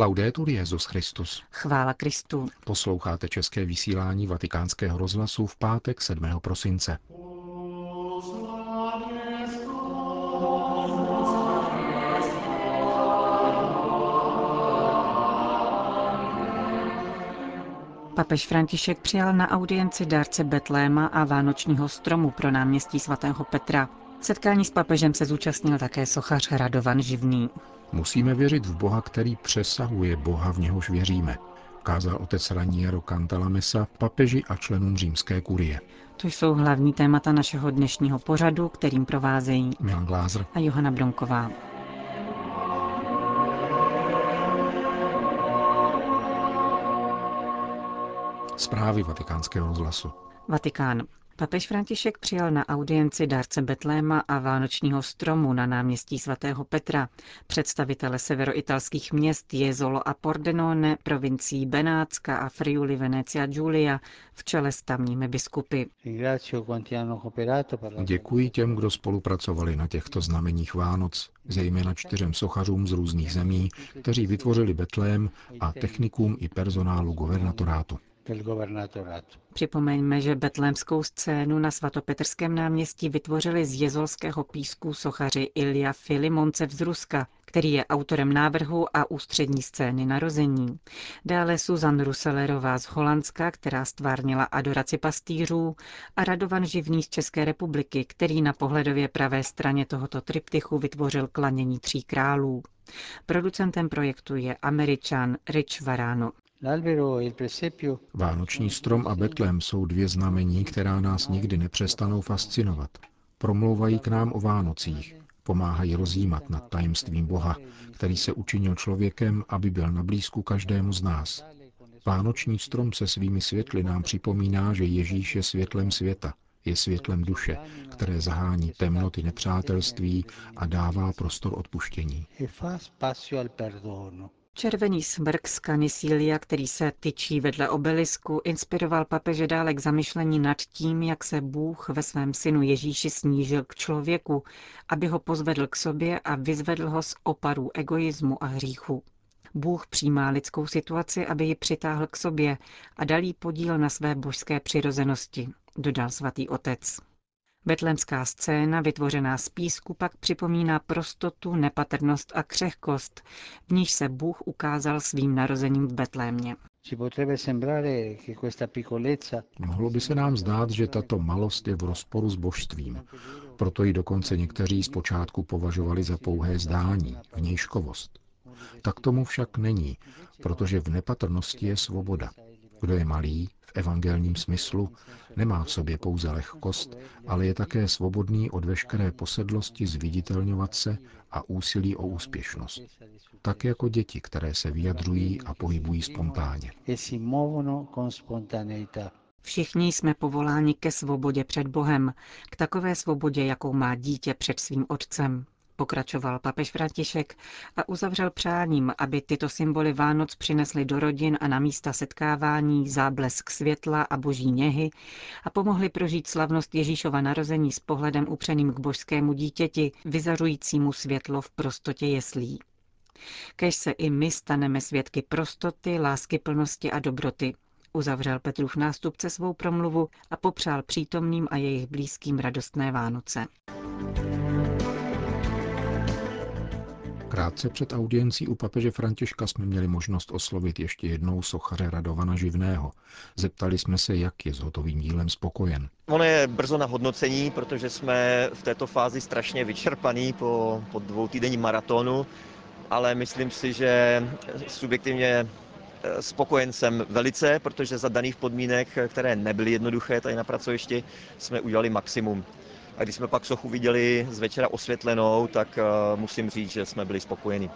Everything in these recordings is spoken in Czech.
Laudetur Jezus Christus. Chvála Kristu. Posloucháte české vysílání Vatikánského rozhlasu v pátek 7. prosince. Papež František přijal na audienci dárce Betléma a vánočního stromu pro náměstí svatého Petra. Setkání s papežem se zúčastnil také sochař Radovan Živný. Musíme věřit v Boha, který přesahuje Boha, v něhož věříme, kázal otec Raniero Cantalamessa papeži a členům římské kurie. To jsou hlavní témata našeho dnešního pořadu, kterým provázejí Milan Glázer a Johana Bronková. Zprávy vatikánského rozhlasu. Vatikán. Papež František přijal na audienci dárce Betléma a vánočního stromu na náměstí svatého Petra, představitele severoitalských měst Jezolo a Pordenone, provincií Benátska a Friuli Venecia Giulia v čele s tamními biskupy. Děkuji těm, kdo spolupracovali na těchto znameních Vánoc, zejména čtyřem sochařům z různých zemí, kteří vytvořili Betlém a technikům i personálu guvernatorátu. Připomeňme, že betlémskou scénu na svatopetrském náměstí vytvořili z jezolského písku sochaři Ilja Filimoncev z Ruska, který je autorem návrhu a ústřední scény narození. Dále Susan Ruselerová z Holandska, která stvárnila adoraci pastýřů a Radovan Živný z České republiky, který na pohledově pravé straně tohoto triptychu vytvořil klanění tří králů. Producentem projektu je američan Rich Varano. Vánoční strom a Betlém jsou dvě znamení, která nás nikdy nepřestanou fascinovat. Promlouvají k nám o Vánocích, pomáhají rozjímat nad tajemstvím Boha, který se učinil člověkem, aby byl na blízku každému z nás. Vánoční strom se svými světly nám připomíná, že Ježíš je světlem světa, je světlem duše, které zahání temnoty nepřátelství a dává prostor odpuštění. Červený smrk z Canisilia, který se tyčí vedle obelisku, inspiroval papeže dále k zamyšlení nad tím, jak se Bůh ve svém synu Ježíši snížil k člověku, aby ho pozvedl k sobě a vyzvedl ho z oparů egoismu a hříchu. Bůh přijímá lidskou situaci, aby ji přitáhl k sobě a dal jí podíl na své božské přirozenosti, dodal svatý otec. Betlemská scéna, vytvořená z písku, pak připomíná prostotu, nepatrnost a křehkost, v níž se Bůh ukázal svým narozením v Betlémě. Mohlo by se nám zdát, že tato malost je v rozporu s božstvím. Proto ji dokonce někteří zpočátku považovali za pouhé zdání, vnějškovost. Tak tomu však není, protože v nepatrnosti je svoboda. Kdo je malý, v evangelním smyslu, nemá v sobě pouze lehkost, ale je také svobodný od veškeré posedlosti zviditelňovat se a úsilí o úspěšnost. Tak jako děti, které se vyjadřují a pohybují spontánně. Všichni jsme povoláni ke svobodě před Bohem, k takové svobodě, jakou má dítě před svým otcem, pokračoval papež František a uzavřel přáním, aby tyto symboly Vánoc přinesly do rodin a na místa setkávání záblesk světla a boží něhy a pomohli prožít slavnost Ježíšova narození s pohledem upřeným k božskému dítěti, vyzařujícímu světlo v prostotě jeslí. Kež se i my staneme svědky prostoty, láskyplnosti a dobroty, uzavřel Petrův nástupce svou promluvu a popřál přítomným a jejich blízkým radostné Vánoce. Krátce před audiencí u papeže Františka jsme měli možnost oslovit ještě jednou sochaře Radovana Živného. Zeptali jsme se, jak je s hotovým dílem spokojen. Ono je brzo na hodnocení, protože jsme v této fázi strašně vyčerpaný po, po dvou týdenním maratonu, ale myslím si, že subjektivně eh, spokojen jsem velice, protože za daných podmínek, které nebyly jednoduché tady na pracovišti, jsme udělali maximum. A když jsme pak sochu viděli z večera osvětlenou, tak uh, musím říct, že jsme byli spokojeni.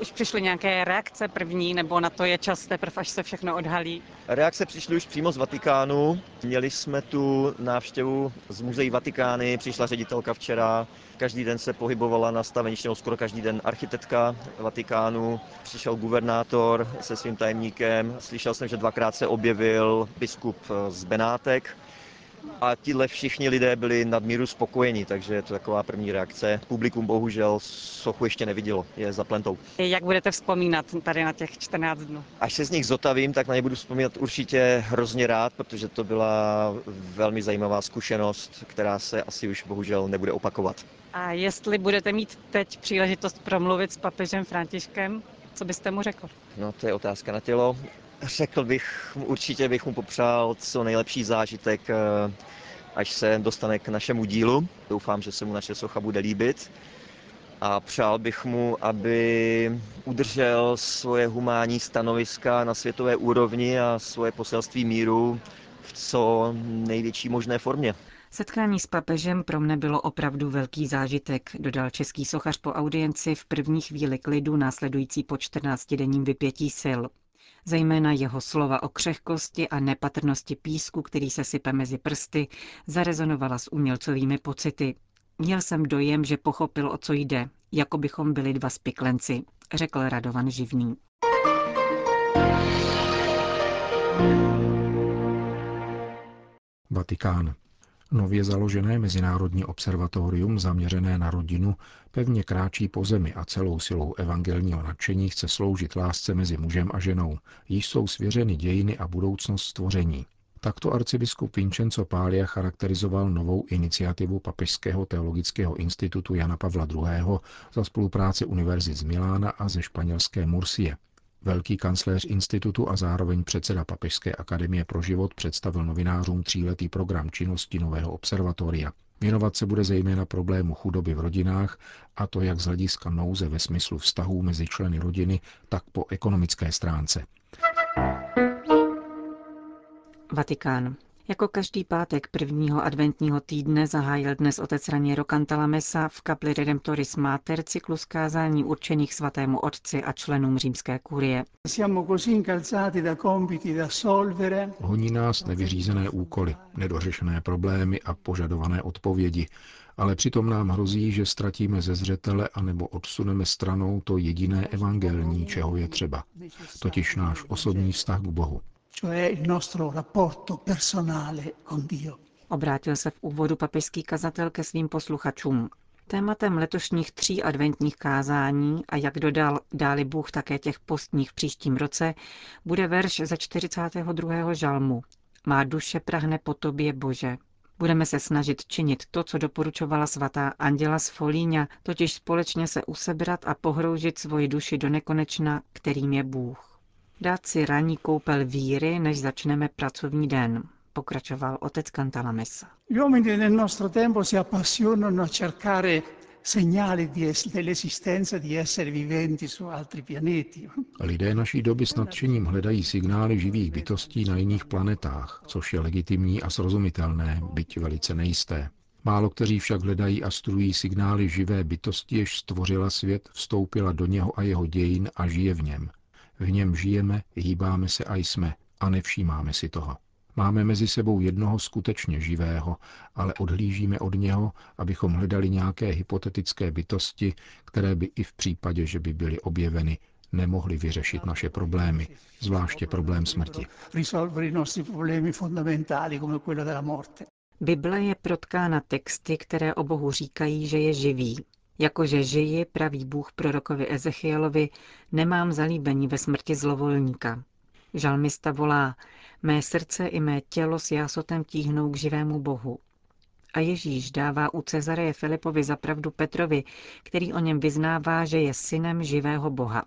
Už přišly nějaké reakce první, nebo na to je čas teprve, až se všechno odhalí? Reakce přišly už přímo z Vatikánu. Měli jsme tu návštěvu z muzeí Vatikány, přišla ředitelka včera, každý den se pohybovala na staveništi, skoro každý den architektka Vatikánu, přišel guvernátor se svým tajemníkem, slyšel jsem, že dvakrát se objevil biskup z Benátek, a tihle všichni lidé byli nadmíru spokojeni, takže je to taková první reakce. Publikum bohužel sochu ještě nevidělo, je za plentou. Jak budete vzpomínat tady na těch 14 dnů? Až se z nich zotavím, tak na ně budu vzpomínat určitě hrozně rád, protože to byla velmi zajímavá zkušenost, která se asi už bohužel nebude opakovat. A jestli budete mít teď příležitost promluvit s papežem Františkem, co byste mu řekl? No to je otázka na tělo. Řekl bych, určitě bych mu popřál co nejlepší zážitek, eh, až se dostane k našemu dílu. Doufám, že se mu naše socha bude líbit. A přál bych mu, aby udržel svoje humánní stanoviska na světové úrovni a svoje poselství míru v co největší možné formě. Setkání s papežem pro mne bylo opravdu velký zážitek, dodal český sochař po audienci v první chvíli klidu následující po 14-denním vypětí sil. Zejména jeho slova o křehkosti a nepatrnosti písku, který se sype mezi prsty, zarezonovala s umělcovými pocity. Měl jsem dojem, že pochopil, o co jde, jako bychom byli dva spiklenci, řekl Radovan Živný. Vatikán. Nově založené Mezinárodní observatorium zaměřené na rodinu pevně kráčí po zemi a celou silou evangelního nadšení chce sloužit lásce mezi mužem a ženou. Již jsou svěřeny dějiny a budoucnost stvoření. Takto arcibiskup Vincenzo Pália charakterizoval novou iniciativu Papežského teologického institutu Jana Pavla II. za spolupráce univerzit z Milána a ze španělské Mursie. Velký kancléř institutu a zároveň předseda Papežské akademie pro život představil novinářům tříletý program činnosti nového observatoria. Věnovat se bude zejména problému chudoby v rodinách, a to jak z hlediska nouze ve smyslu vztahů mezi členy rodiny, tak po ekonomické stránce. Vatikán. Jako každý pátek prvního adventního týdne zahájil dnes otec Raniero Cantalamessa v kapli Redemptoris Mater cyklus kázání určených svatému otci a členům římské kurie. Honí nás nevyřízené úkoly, nedořešené problémy a požadované odpovědi, ale přitom nám hrozí, že ztratíme ze zřetele anebo odsuneme stranou to jediné evangelní, čeho je třeba, totiž náš osobní vztah k Bohu cioè il nostro rapporto personale con Dio. Obrátil se v úvodu papežský kazatel ke svým posluchačům. Tématem letošních tří adventních kázání a jak dodal, dáli Bůh také těch postních v příštím roce, bude verš ze 42. žalmu. Má duše prahne po tobě, Bože. Budeme se snažit činit to, co doporučovala svatá Anděla z Folíňa, totiž společně se usebrat a pohroužit svoji duši do nekonečna, kterým je Bůh. Dát si ranní koupel víry, než začneme pracovní den, pokračoval otec Cantalamessa. Gli uomini del nostro tempo si appassionano a cercare segnali dell'esistenza di esseri viventi su altri pianeti. Lidé naší doby s nadšením hledají signály živých bytostí na jiných planetách, což je legitimní a srozumitelné, byť velice nejisté. Málo kteří však hledají a studují signály živé bytosti, jež stvořila svět, vstoupila do něho a jeho dějin a žije v něm. V něm žijeme, hýbáme se a jsme a nevšímáme si toho. Máme mezi sebou jednoho skutečně živého, ale odhlížíme od něho, abychom hledali nějaké hypotetické bytosti, které by i v případě, že by byly objeveny, nemohly vyřešit naše problémy, zvláště problém smrti. Bible je protkána texty, které o Bohu říkají, že je živý, Jakože žiji, praví Bůh prorokovi Ezechielovi, nemám zalíbení ve smrti zlovolníka. Žalmista volá, mé srdce i mé tělo s jásotem tíhnou k živému Bohu. A Ježíš dává u Cezareje Filipovi zapravdu Petrovi, který o něm vyznává, že je synem živého Boha.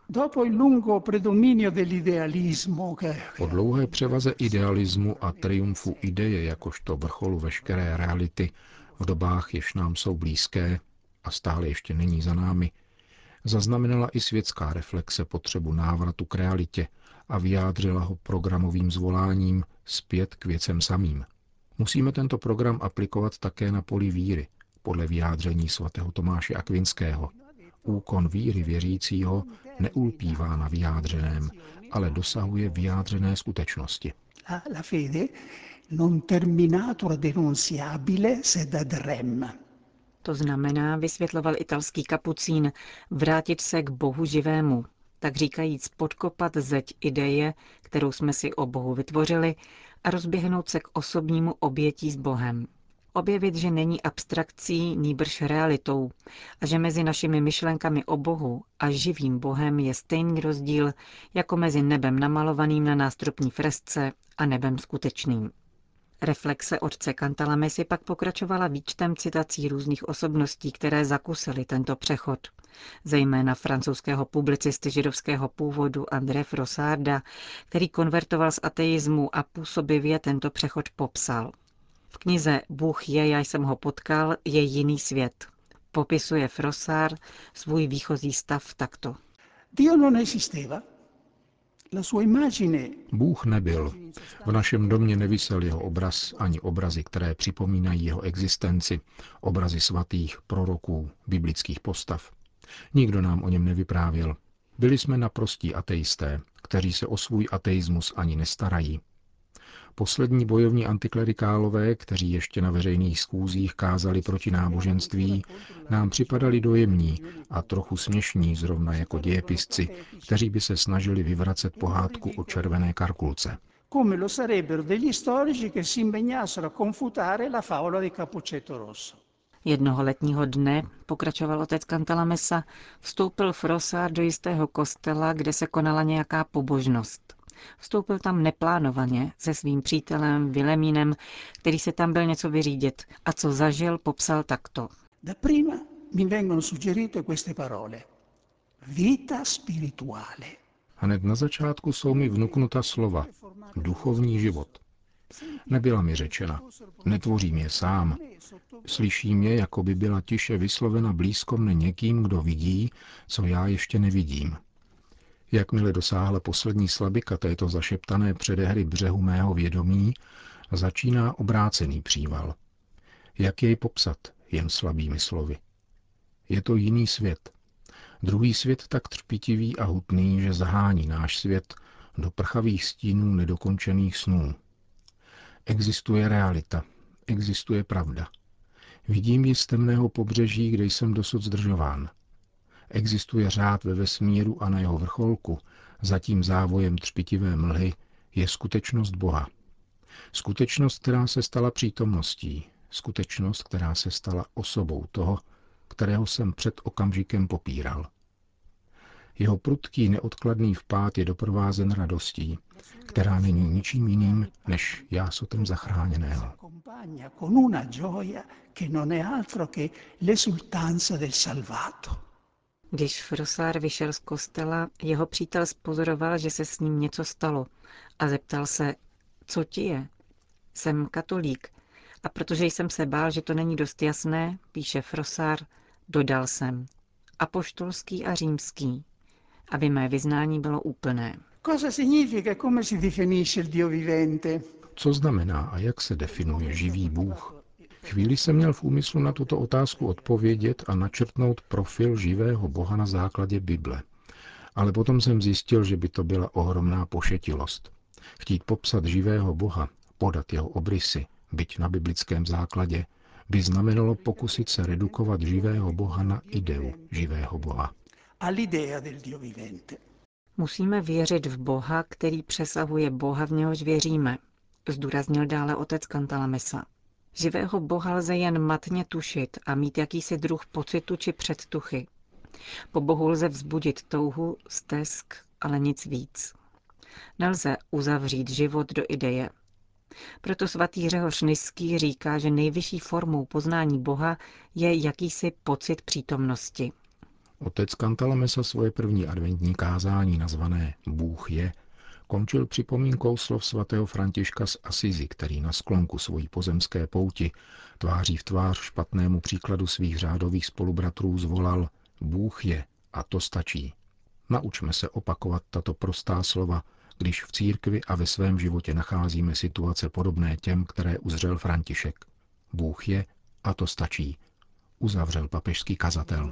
Po dlouhé převaze idealismu a triumfu ideje jakožto vrcholu veškeré reality v dobách, jež nám jsou blízké, a stále ještě není za námi, zaznamenala i světská reflexe potřebu návratu k realitě a vyjádřila ho programovým zvoláním zpět k věcem samým. Musíme tento program aplikovat také na poli víry, podle vyjádření svatého Tomáše Akvinského. Úkon víry věřícího neulpívá na vyjádřeném, ale dosahuje vyjádřené skutečnosti. La fede non terminatur denunciabile sed ad rem. To znamená, vysvětloval italský kapucín, vrátit se k Bohu živému, tak říkajíc podkopat zeď ideje, kterou jsme si o Bohu vytvořili, a rozběhnout se k osobnímu obětí s Bohem. Objevit, že není abstrakcí, nýbrž realitou a že mezi našimi myšlenkami o Bohu a živým Bohem je stejný rozdíl jako mezi nebem namalovaným na nástropní fresce a nebem skutečným. Reflexe otce Cantalamesi pak pokračovala výčtem citací různých osobností, které zakusily tento přechod. Zejména francouzského publicisty židovského původu André Frossarda, který konvertoval z ateismu a působivě tento přechod popsal. V knize Bůh je, já jsem ho potkal, je jiný svět. Popisuje Frossard svůj výchozí stav takto. Dio non esisteva, Bůh nebyl. V našem domě nevysel jeho obraz ani obrazy, které připomínají jeho existenci, obrazy svatých, proroků, biblických postav. Nikdo nám o něm nevyprávěl. Byli jsme naprostí ateisté, kteří se o svůj ateismus ani nestarají. Poslední bojovní antiklerikálové, kteří ještě na veřejných schůzích kázali proti náboženství, nám připadali dojemní a trochu směšní, zrovna jako dějepisci, kteří by se snažili vyvracet pohádku o červené karkulce. come lo sarebbero degli storici che si impegnassero a confutare la favola di Cappuccetto Rosso. Jednoho letního dne, pokračoval otec Cantalamessa, vstoupil Frossard do jistého kostela, kde se konala nějaká pobožnost. Vstoupil tam neplánovaně se svým přítelem Vilemínem, který se tam byl něco vyřídit a co zažil, popsal takto. Da prima mi vengono suggerite queste parole. Vita spirituale. Hned na začátku jsou mi vnuknuta slova. Duchovní život. Nebyla mi řečena. Netvořím je sám. Slyším je, jako by byla tiše vyslovena blízko mne někým, kdo vidí, co já ještě nevidím. Jakmile dosáhla poslední slabika této zašeptané předehry břehu mého vědomí, začíná obrácený příval. Jak jej popsat jen slabými slovy? Je to jiný svět. Druhý svět tak třpitivý a hutný, že zahání náš svět do prchavých stínů nedokončených snů. Existuje realita, existuje pravda. Vidím ji z temného pobřeží, kde jsem dosud zdržován. Existuje řád ve vesmíru a na jeho vrcholku, za tím závojem třpitivé mlhy, je skutečnost Boha. Skutečnost, která se stala přítomností, skutečnost, která se stala osobou toho, kterého jsem před okamžikem popíral. Jeho prudký neodkladný vpád je doprovázen radostí, která není ničím jiným než jásotem zachráněného. Con una gioia che non è altro che l'esultanza del salvato. Když Frosár vyšel z kostela, jeho přítel spozoroval, že se s ním něco stalo a zeptal se, co ti je? Jsem katolík a protože jsem se bál, že to není dost jasné, píše Frosár, dodal jsem apoštolský a římský, aby mé vyznání bylo úplné. Cosa significa come si definisce il Dio vivente? Co znamená a jak se definuje živý Bůh? Chvíli jsem měl v úmyslu na tuto otázku odpovědět a načrtnout profil živého Boha na základě Bible. Ale potom jsem zjistil, že by to byla ohromná pošetilost. Chtít popsat živého Boha, podat jeho obrysy, byť na biblickém základě, by znamenalo pokusit se redukovat živého Boha na ideu živého Boha. All'idea del Dio vivente. Musíme věřit v Boha, který přesahuje Boha, v něhož věříme, zdůraznil dále otec Kantalamesa. Živého Boha lze jen matně tušit a mít jakýsi druh pocitu či předtuchy. Po Bohu lze vzbudit touhu, stesk, ale nic víc. Nelze uzavřít život do ideje. Proto svatý Řehoř Nyský říká, že nejvyšší formou poznání Boha je jakýsi pocit přítomnosti. Otec Kantalamesa svoje první adventní kázání nazvané Bůh je končil připomínkou slov svatého Františka z Asizi, který na sklonku svojí pozemské pouti tváří v tvář špatnému příkladu svých řádových spolubratrů zvolal Bůh je a to stačí. Naučme se opakovat tato prostá slova, když v církvi a ve svém životě nacházíme situace podobné těm, které uzřel František. Bůh je a to stačí, uzavřel papežský kazatel.